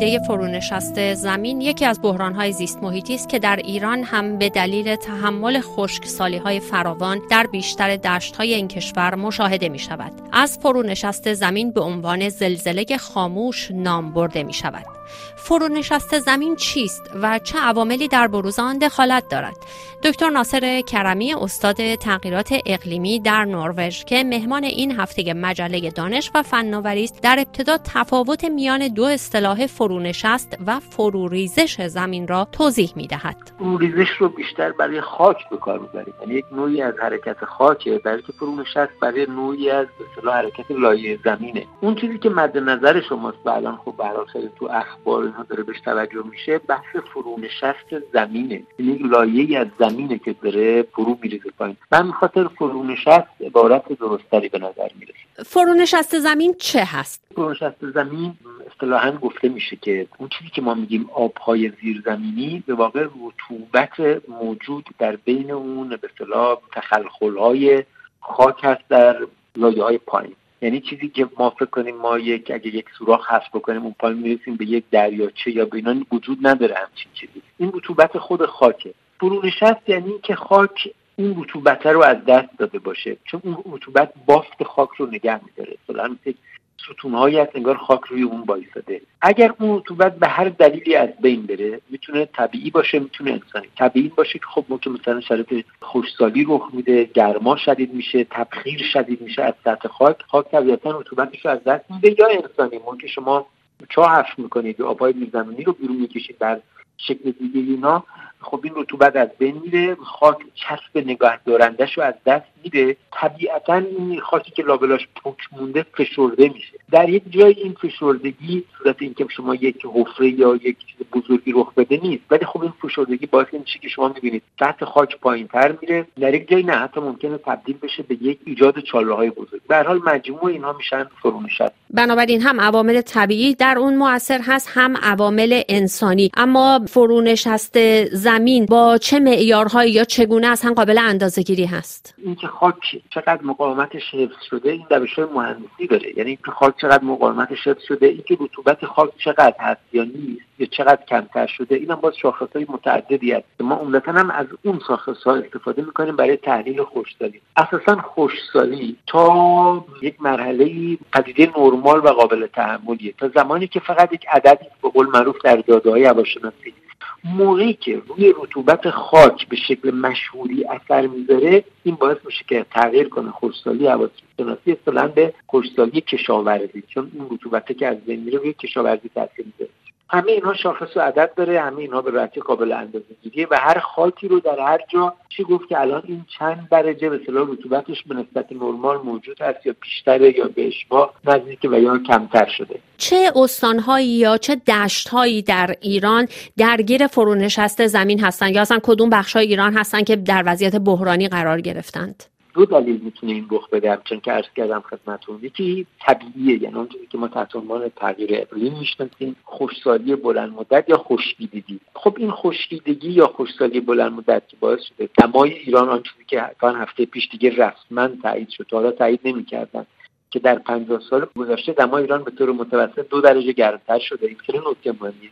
پدیده فرونشست زمین یکی از بحرانهای زیست محیطی است که در ایران هم به دلیل تحمل خشکسالی های فراوان در بیشتر دشت های این کشور مشاهده می شود. از فرونشست زمین به عنوان زلزله خاموش نام برده می شود. فرونشست زمین چیست و چه عواملی در بروز آن دخالت دارد؟ دکتر ناصر کرمی استاد تغییرات اقلیمی در نروژ که مهمان این هفته مجله دانش و فناوری است در ابتدا تفاوت میان دو اصطلاح فرونشست و فروریزش زمین را توضیح می دهد فروریزش رو بیشتر برای خاک به کار می‌بریم. یعنی یک نوعی از حرکت خاکه برای که فرونشست برای نوعی از حرکت لایه زمینه. اون چیزی که مد نظر شماست و الان خب به تو اخبار اینها داره بهش توجه میشه بحث فرونشست زمینه. یعنی لایه از زمینه که داره فرو میریزه پایین. و خاطر فرونشست عبارت درستری به نظر می‌رسه. فرونشست زمین چه هست؟ فرونشست زمین اصطلاحا گفته میشه که اون چیزی که ما میگیم آبهای زیرزمینی به واقع رطوبت موجود در بین اون به اصطلاح تخلخلهای خاک هست در لایه های پایین. یعنی چیزی که ما فکر کنیم ما یک اگه یک سوراخ حذف بکنیم اون پایین می‌رسیم به یک دریاچه یا به اینا وجود نداره همچین چیزی. این رطوبت خود خاکه. فرونشست یعنی که خاک این رطوبت رو از دست داده باشه. چون اون رطوبت بافت خاک رو نگه میداره. مثلا ستونهایی هست انگار خاک روی اون بایستاده اگر اون رطوبت به هر دلیلی از بین بره می‌تونه طبیعی باشه می‌تونه انسانی طبیعی باشه که خب ممکن مثلا شرایط خوشسالی رخ میده گرما شدید میشه تبخیر شدید میشه از سطح خاک. خاک طبیعتا رطوبتش از دست میده. یا انسانی ممکن شما چاه حفر می‌کنید و آبهای زمینی رو بیرون می‌کشید در شکل دیگه اینا. خب این رطوبت از بین میره خاک چسب نگاه دارندش رو از دست میده. طبیعتا این خاکی که لابلاش پک مونده فشرده میشه. در یک جای این فشردگی صورت اینکه شما یک حفره یا یک چیز بزرگی رخ بده نیست. ولی خب این فشردگی باعث میشه که شما می‌بینید سطح خاک پایین تر میره. در یک جای نه حتی ممکنه تبدیل بشه به یک ایجاد چاله های بزرگ. به حال مجموع اینها میشن فرونشست بنابراین هم عوامل طبیعی در اون موثر هست هم عوامل انسانی. اما فرونشست زمین با چه معیارهایی یا چگونه اصلا قابل اندازه‌گیری هست؟ اینکه خاک چقدر مقاومتش حفظ شده این روش های مهندسی داره. یعنی اینکه خاک چقدر مقاومتش حفظ شده اینکه رطوبت خاک چقدر هست یا نیست یا چقدر کمتر شده اینم باز شاخص های متعددی هست. ما عمدتا هم از اون شاخص ها استفاده می‌کنیم برای تحلیل خوشسالی اساسا خوشسالی تا یک مرحله پدیده نرمال و قابل تحملیه. تا زمانی که فقط یک عددی به قول معروف در داده های موقعی که روی رطوبت خاک به شکل مشهوری اثر می‌ذاره این باعث میشه که تغییر کنه خشکسالی هواشناسی اصطلاحا به خشکسالی کشاورزی چون اون رطوبته که از بین میره روی کشاورزی تاثیر می‌ذاره. همه اینها شاخص و عدد داره همه اینها به راحتی قابل اندازه گیریه و هر خاکی رو در هر جا چی گفت که الان این چند درجه به اصطلاح رطوبتش به نسبت نرمال موجود هست یا بیشتره یا به اشباه نزدیک و یا کمتر شده. چه استانهایی یا چه دشتهایی در ایران درگیر فرونشست زمین هستند یا اصلا کدوم بخشهای ایران هستند که در وضعیت بحرانی قرار گرفتند؟ دو دلیل می‌تونه این رخ بده چون که عرض کردم خدمتتون. یکی طبیعیه یعنی اونجوری که ما تحت عنوان تغییر اقلیم می‌شناسیم خوشسالی بلند مدت یا خشکیدگی. خب این خشکیدگی یا خوشسالی بلند مدت که باعث شده دمای ایران آن چیزی که تا هفته پیش دیگه رسما تایید شد حالا تایید نمی‌کردن که در 50 سال گذشته دمای ایران به طور متوسط دو درجه گرمتر شده. این خیلی نکته مهمیه.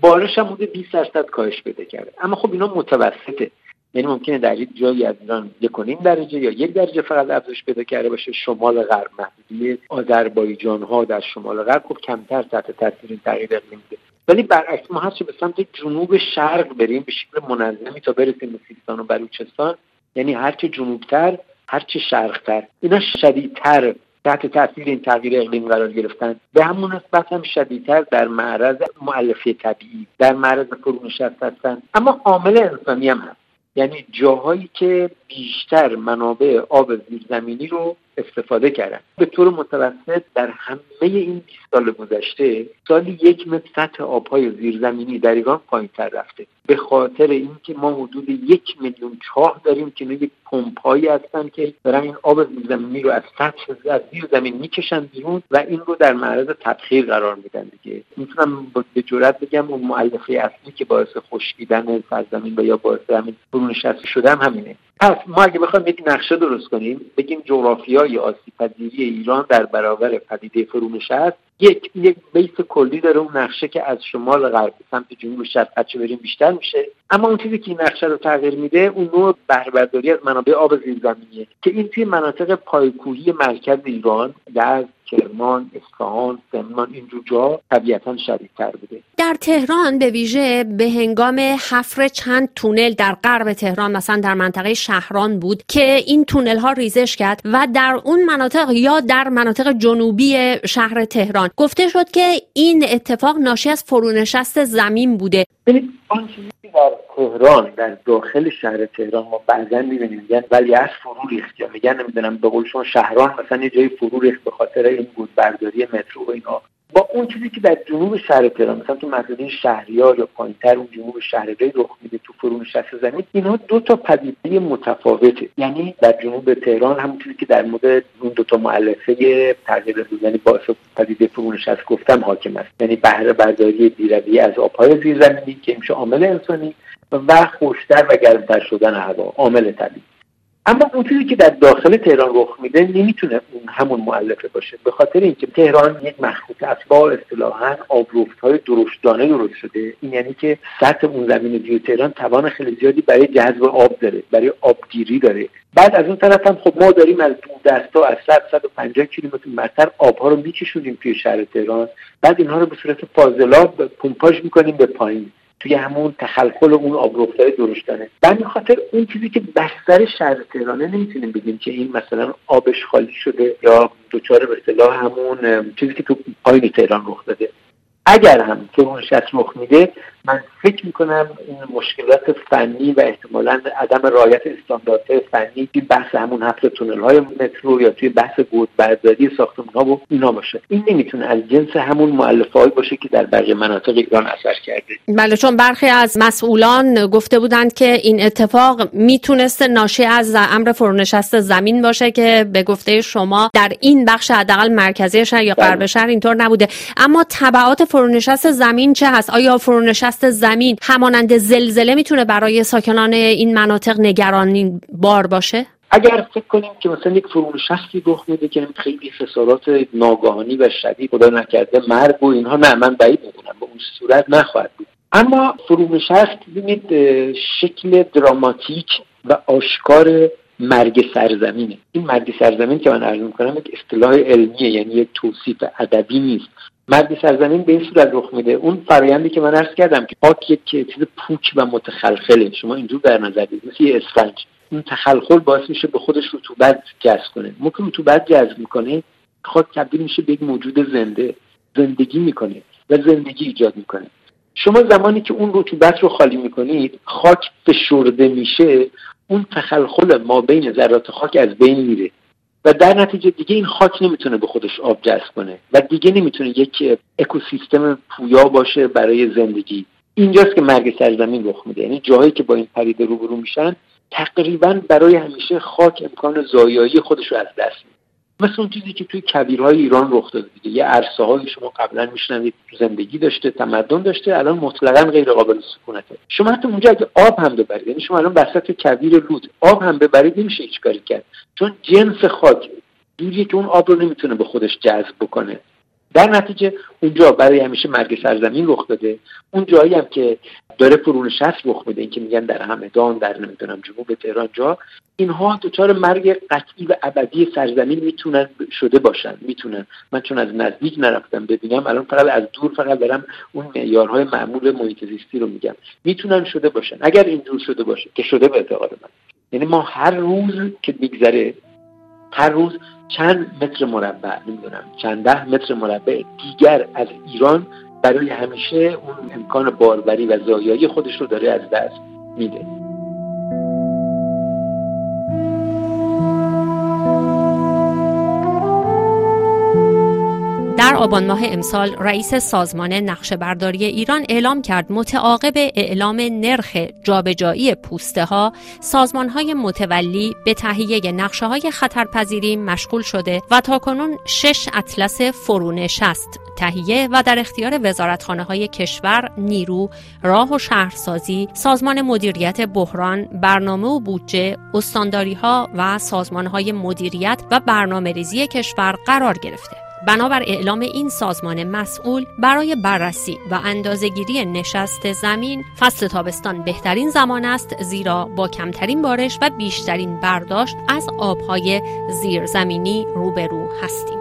بارش هم حدود 20 درصد کاهش پیدا کرده. اما خب اینا متوسطه. یعنی ممکنه در یک جایی از ایران یک درجه یا یک درجه فقط افزایش پیدا کرده باشه. شمال غرب محدودی آذربایجان ها در شمال غرب خب کمتر تحت تاثیر این تغییر اقلیم بوده. ولی برعکس ما هست به سمت جنوب شرق بریم به شکل منظمی تا برسیم به سیستان و بلوچستان یعنی هرچه جنوبتر هرچه شرقتر. اینا شدیدتر تحت تاثیر این تغییر اقلیم قرار گرفتن. به همون نسبت هم شدیدتر در معرض معلفه طبیعی در معرض فرونشست هستن. اما عامل انسانی هم هست. یعنی جاهایی که بیشتر منابع آب زیرزمینی رو استفاده کردن. به طور متوسط در همه این 20 سال گذشته سالی یک متر سطح آبهای زیرزمینی در ایران پایینتر رفته. به خاطر اینکه ما حدود یک میلیون چاه داریم که یک پمپایی هستن که دارن این آب زیرزمینی رو از سطح از زیر زمین می‌کشن بیرون و این رو در معرض تبخیر قرار میدن دیگه. می‌تونم به جرات بگم اون مؤلفه اصلی که باعث خشکیدن سرزمین و یا باعث همین برونشسته شده هم همینه. پس ما اگه بخوایم یک نقشه درست کنیم بگیم جغرافیای آسیب پذیری ایران در برابر پدیده فرونشست یک یک بیس کلی داره اون نقشه که از شمال غرب سمت جنوب شرق چه بریم بیشتر میشه. اما اون چیزی که این نقشه رو تغییر میده اون نوع بهرهبرداری از منابع آب زیرزمینیه که این توی مناطق پایکوهی مرکز ایران در کرمان، اصفهان، سمنان اینجور جا طبیعتا شدیدتر بوده. در تهران به ویژه به هنگام حفر چند تونل در غرب تهران مثلا در منطقه شهران بود که این تونل ها ریزش کرد و در اون مناطق یا در مناطق جنوبی شهر تهران. گفته شد که این اتفاق ناشی از فرونشست زمین بوده. در تهران در داخل شهر تهران ما بعضا می‌بینیم. میگن ولی از فرو ریخت. یا میگن نمی‌دونم به قول شما شهران مثلا یه جایی فرو ریخت به خاطر این بود برداری مترو و اینا. با اون چیزی که در جنوب شهر تهران مثلا تو منطقه شهریار یا پایینتر اون جنوب شهریاری رخ میده تو فرون شست زمین اینها دو تا پدیده متفاوته. یعنی در جنوب تهران همون چیزی که در مورد اون دو تا مؤلفه تغییر یعنی باعث پدیده فرون شست گفتم حاکم است. یعنی بهره برداری بیروی از آبهای زیرزمینی که میشه عامل انسانی و خوشتر و گرمتر شدن هوا عامل طبیعی. اما اون چیزی که در داخل تهران رخ میده نمی‌تونه اون همون معلفه باشه. به خاطر اینکه تهران یک مخلوط اتباع اصطلاحا آبروفت های درشتانه درست شده. این یعنی که سطح اون زمین دیو تهران توان خیلی زیادی برای جذب آب داره برای آبگیری داره. بعد از اون طرف هم خب ما داریم از دو دستا از 100 150 کیلومتر مرتر آبها رو میکشونیم توی شهر تهران. بعد اینها رو به صورت فاضلاب پمپاژ می‌کنیم به پایین. توی همون تخلخل اون آبروفتای درشتانه. به همین خاطر اون چیزی که بستر شهر تهرانه نمی‌تونیم بگیم که این مثلا آبش خالی شده یا دچار به اصطلاح همون چیزی که تو پایین تهران رخ داده. اگر هم که اون رخ میده من فکر می‌کنم این مشکلات فنی و احتمالا عدم رعایت استانداردهای فنی توی بحث همون هفت تونل های مترو یا توی بحث گود برداری ساختمان ها و اینا باشه. این نمی‌تونه از جنس همون مؤلفه باشه که در بقیه مناطق ایران اثر کرده. بله چون برخی از مسئولان گفته بودند که این اتفاق می‌تونسته ناشی از امر فرونشست زمین باشه که به گفته شما در این بخش حداقل مرکزی شهر یا غرب بله. شهر اینطور نبوده. اما تبعات فرونشست زمین چه هست؟ آیا فرونشست شکست زمین همانند زلزله می‌تونه برای ساکنان این مناطق نگرانی بار باشه؟ اگر فکر کنیم که مثلا یک فرونشستی رخ میده که خیلی خسارات ناگهانی و شدید خدا نکرده مرگ و اینها نه من بعید می‌دونم به اون صورت نخواهد بود. اما فرونشست ببینید شکل دراماتیک و آشکار مرگ سرزمینه. این مرگ سرزمین که من عرض می‌کنم یک اصطلاح علمیه یعنی یک توصیف ادبی نیست. مرگ سرزمین به این صورت رخ میده. اون فرایندی که من عرض کردم که خاک یک چیز پوک و متخلخله. شما اینجور در نظر بگیرید. مثل یه اسفنج. این تخلخل باعث میشه به خودش رطوبت جذب کنه. ما که رطوبت جذب می‌کنه خاک تبدیل میشه به یک موجود زنده. زندگی می‌کنه و زندگی ایجاد می‌کنه. شما زمانی که اون رطوبت رو خالی می‌کنید خاک فشرده میشه اون تخلخل ما بین ذرات خاک از بین میره. و در نتیجه دیگه این خاک نمی‌تونه به خودش آب جذب کنه و دیگه نمی‌تونه یک اکوسیستم پویا باشه برای زندگی. اینجاست که مرگ سرزمین رخ میده. یعنی جاهایی که با این پدیده روبرو میشن تقریبا برای همیشه خاک امکان زایایی خودش رو از دست میده. مثل اون چیزی که توی کبیرهای ایران رخ داده دیگه. یه عرصه های شما قبلا میشنوید زندگی داشته تمدن داشته الان مطلقا غیر قابل سکونته. شما حتی اونجا اگه آب هم ببرید یعنی شما الان وسط کبیر رود آب هم ببرید نمیشه هیچ کاری کرد. چون جنس خاک جوریه که اون آب رو نمی‌تونه به خودش جذب بکنه. در نتیجه اونجا برای همیشه مرگ سرزمین رخ داده. اون جایی هم که داره فرونشست رخ میده. این که میگن در همدان در نمی‌دونم جنوب تهران جا. اینها دچار مرگ قطعی و ابدی سرزمین می‌تونن شده باشن می‌تونن. من چون از نزدیک نرفتم ببینم الان فقط از دور فقط برم اون معیارهای معمول محیط زیستی رو میگم. می‌تونن شده باشن. اگر اینجور شده باشه که شده به اعتقاد من. یعنی ما هر روز که میگذره هر روز چند متر مربع نمی‌دونم چند ده متر مربع دیگر از ایران برای همیشه اون امکان باربری و زایایی خودش رو داره از دست میده. آبان ماه امسال رئیس سازمان نقشه برداری ایران اعلام کرد متعاقب اعلام نرخ جابجایی پوسته ها سازمان های متولی به تهیه نقشه های خطرپذیری مشغول شده و تاکنون شش اطلس فرونشست تهیه و در اختیار وزارتخانه های کشور، نیرو، راه و شهرسازی، سازمان مدیریت بحران، برنامه و بودجه، استانداری ها و سازمان های مدیریت و برنامه ریزی کشور قرار گرفته. بنابر اعلام این سازمان مسئول برای بررسی و اندازهگیری نشست زمین فصل تابستان بهترین زمان است زیرا با کمترین بارش و بیشترین برداشت از آبهای زیرزمینی روبرو هستیم.